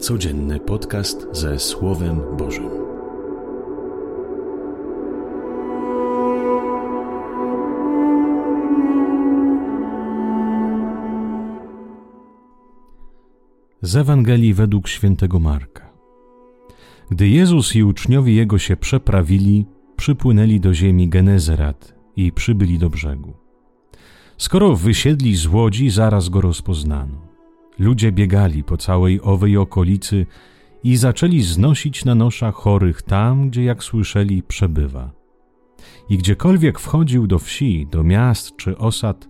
Codzienny podcast ze Słowem Bożym. Z Ewangelii według świętego Marka. Gdy Jezus i uczniowie Jego się przeprawili, przypłynęli do ziemi Genezerat i przybyli do brzegu. Skoro wysiedli z łodzi, zaraz go rozpoznano. Ludzie biegali po całej owej okolicy i zaczęli znosić na noszach chorych tam, gdzie, jak słyszeli, przebywa. I gdziekolwiek wchodził do wsi, do miast czy osad,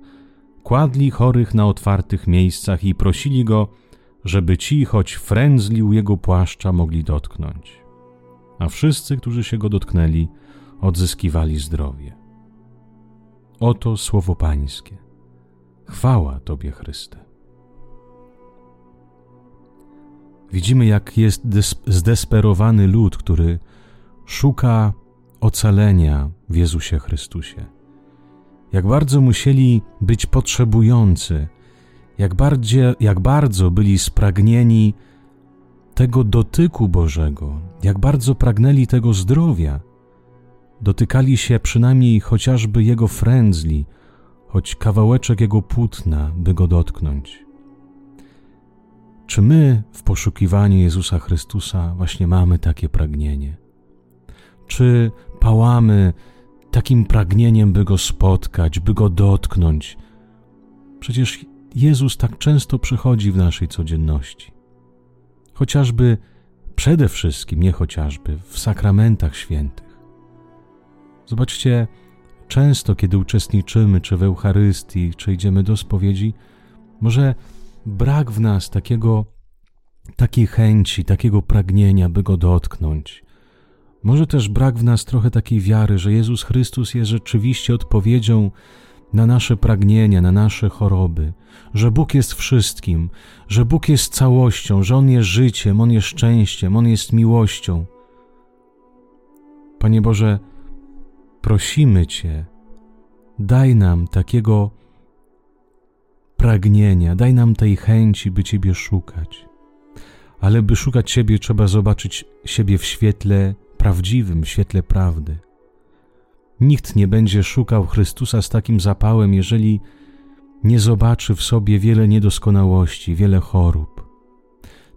kładli chorych na otwartych miejscach i prosili go, żeby ci, choć frędzlił jego płaszcza, mogli dotknąć. A wszyscy, którzy się go dotknęli, odzyskiwali zdrowie. Oto słowo Pańskie. Chwała Tobie, Chryste. Widzimy, jak jest zdesperowany lud, który szuka ocalenia w Jezusie Chrystusie. Jak bardzo musieli być potrzebujący, jak, bardziej, jak bardzo byli spragnieni tego dotyku Bożego, jak bardzo pragnęli tego zdrowia. Dotykali się przynajmniej chociażby Jego frędzli, choć kawałeczek Jego płótna, by go dotknąć. Czy my w poszukiwaniu Jezusa Chrystusa właśnie mamy takie pragnienie? Czy pałamy takim pragnieniem, by Go spotkać, by Go dotknąć? Przecież Jezus tak często przychodzi w naszej codzienności. Chociażby, przede wszystkim, nie chociażby, w sakramentach świętych. Zobaczcie, często, kiedy uczestniczymy, czy w Eucharystii, czy idziemy do spowiedzi, może brak w nas takiego, takiej chęci, takiego pragnienia, by go dotknąć. Może też brak w nas trochę takiej wiary, że Jezus Chrystus jest rzeczywiście odpowiedzią na nasze pragnienia, na nasze choroby, że Bóg jest wszystkim, że Bóg jest całością, że On jest życiem, On jest szczęściem, On jest miłością. Panie Boże, prosimy Cię, daj nam takiego pragnienia, daj nam tej chęci, by Ciebie szukać. Ale by szukać Ciebie, trzeba zobaczyć siebie w świetle prawdziwym, w świetle prawdy. Nikt nie będzie szukał Chrystusa z takim zapałem, jeżeli nie zobaczy w sobie wiele niedoskonałości, wiele chorób.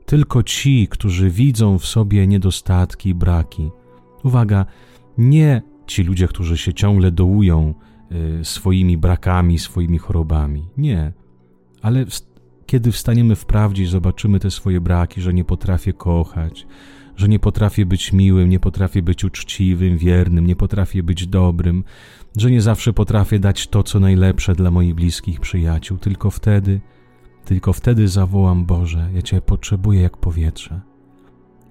Tylko ci, którzy widzą w sobie niedostatki i braki. Uwaga, nie ci ludzie, którzy się ciągle dołują y, swoimi brakami, swoimi chorobami. Nie ale kiedy wstaniemy w prawdzie i zobaczymy te swoje braki, że nie potrafię kochać, że nie potrafię być miłym, nie potrafię być uczciwym, wiernym, nie potrafię być dobrym, że nie zawsze potrafię dać to, co najlepsze dla moich bliskich przyjaciół, tylko wtedy, tylko wtedy zawołam Boże, ja Cię potrzebuję jak powietrze.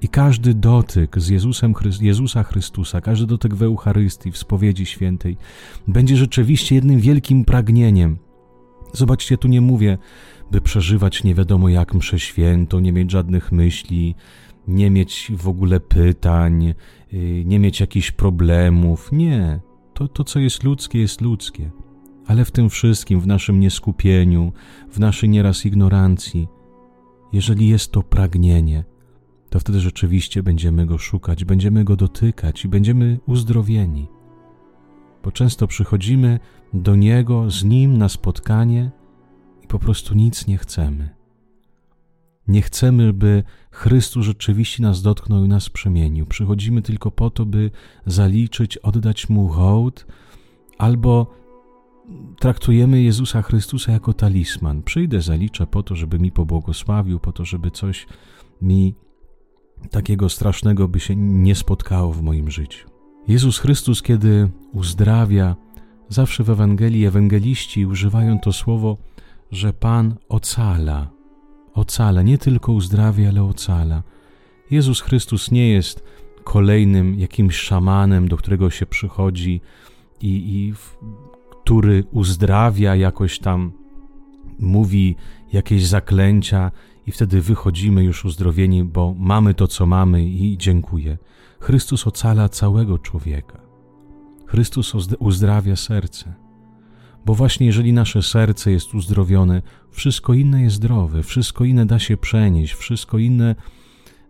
I każdy dotyk z Jezusem, Jezusa Chrystusa, każdy dotyk w Eucharystii, w spowiedzi świętej, będzie rzeczywiście jednym wielkim pragnieniem – Zobaczcie, tu nie mówię, by przeżywać nie wiadomo jak mszę świętą, nie mieć żadnych myśli, nie mieć w ogóle pytań, y, nie mieć jakichś problemów. Nie, to, to co jest ludzkie, jest ludzkie. Ale w tym wszystkim, w naszym nieskupieniu, w naszej nieraz ignorancji, jeżeli jest to pragnienie, to wtedy rzeczywiście będziemy go szukać, będziemy go dotykać i będziemy uzdrowieni bo często przychodzimy do Niego, z Nim na spotkanie i po prostu nic nie chcemy. Nie chcemy, by Chrystus rzeczywiście nas dotknął i nas przemienił. Przychodzimy tylko po to, by zaliczyć, oddać Mu hołd, albo traktujemy Jezusa Chrystusa jako talisman. Przyjdę, zaliczę po to, żeby mi pobłogosławił, po to, żeby coś mi takiego strasznego by się nie spotkało w moim życiu. Jezus Chrystus, kiedy uzdrawia, zawsze w Ewangelii ewangeliści używają to słowo, że Pan ocala. Ocala, nie tylko uzdrawia, ale ocala. Jezus Chrystus nie jest kolejnym jakimś szamanem, do którego się przychodzi i, i który uzdrawia jakoś tam, mówi jakieś zaklęcia i wtedy wychodzimy już uzdrowieni, bo mamy to, co mamy i dziękuję. Chrystus ocala całego człowieka. Chrystus uzdrawia serce. Bo właśnie jeżeli nasze serce jest uzdrowione, wszystko inne jest zdrowe, wszystko inne da się przenieść, wszystko inne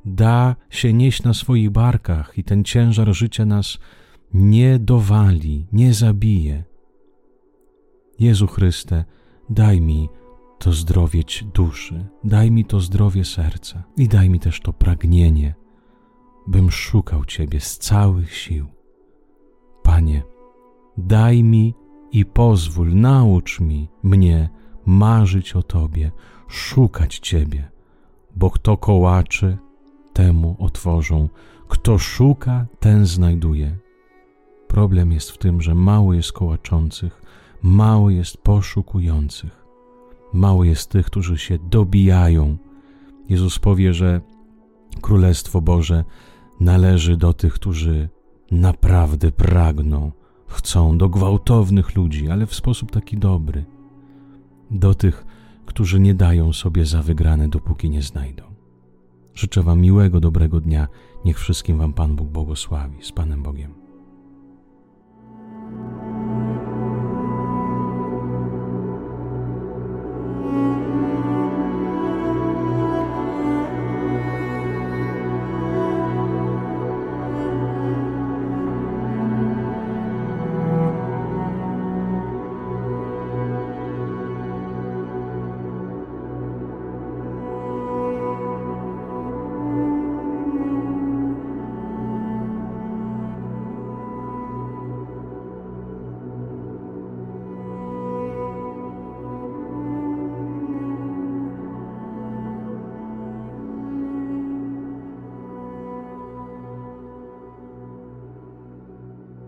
da się nieść na swoich barkach i ten ciężar życia nas nie dowali, nie zabije. Jezu Chryste, daj mi to zdrowie duszy, daj mi to zdrowie serca i daj mi też to pragnienie, bym szukał Ciebie z całych sił. Panie, daj mi i pozwól, naucz mi, mnie marzyć o Tobie, szukać Ciebie, bo kto kołaczy, temu otworzą, kto szuka, ten znajduje. Problem jest w tym, że mało jest kołaczących, mało jest poszukujących, mało jest tych, którzy się dobijają. Jezus powie, że Królestwo Boże należy do tych, którzy naprawdę pragną, chcą, do gwałtownych ludzi, ale w sposób taki dobry, do tych, którzy nie dają sobie za wygrane, dopóki nie znajdą. Życzę Wam miłego, dobrego dnia. Niech wszystkim Wam Pan Bóg błogosławi. Z Panem Bogiem.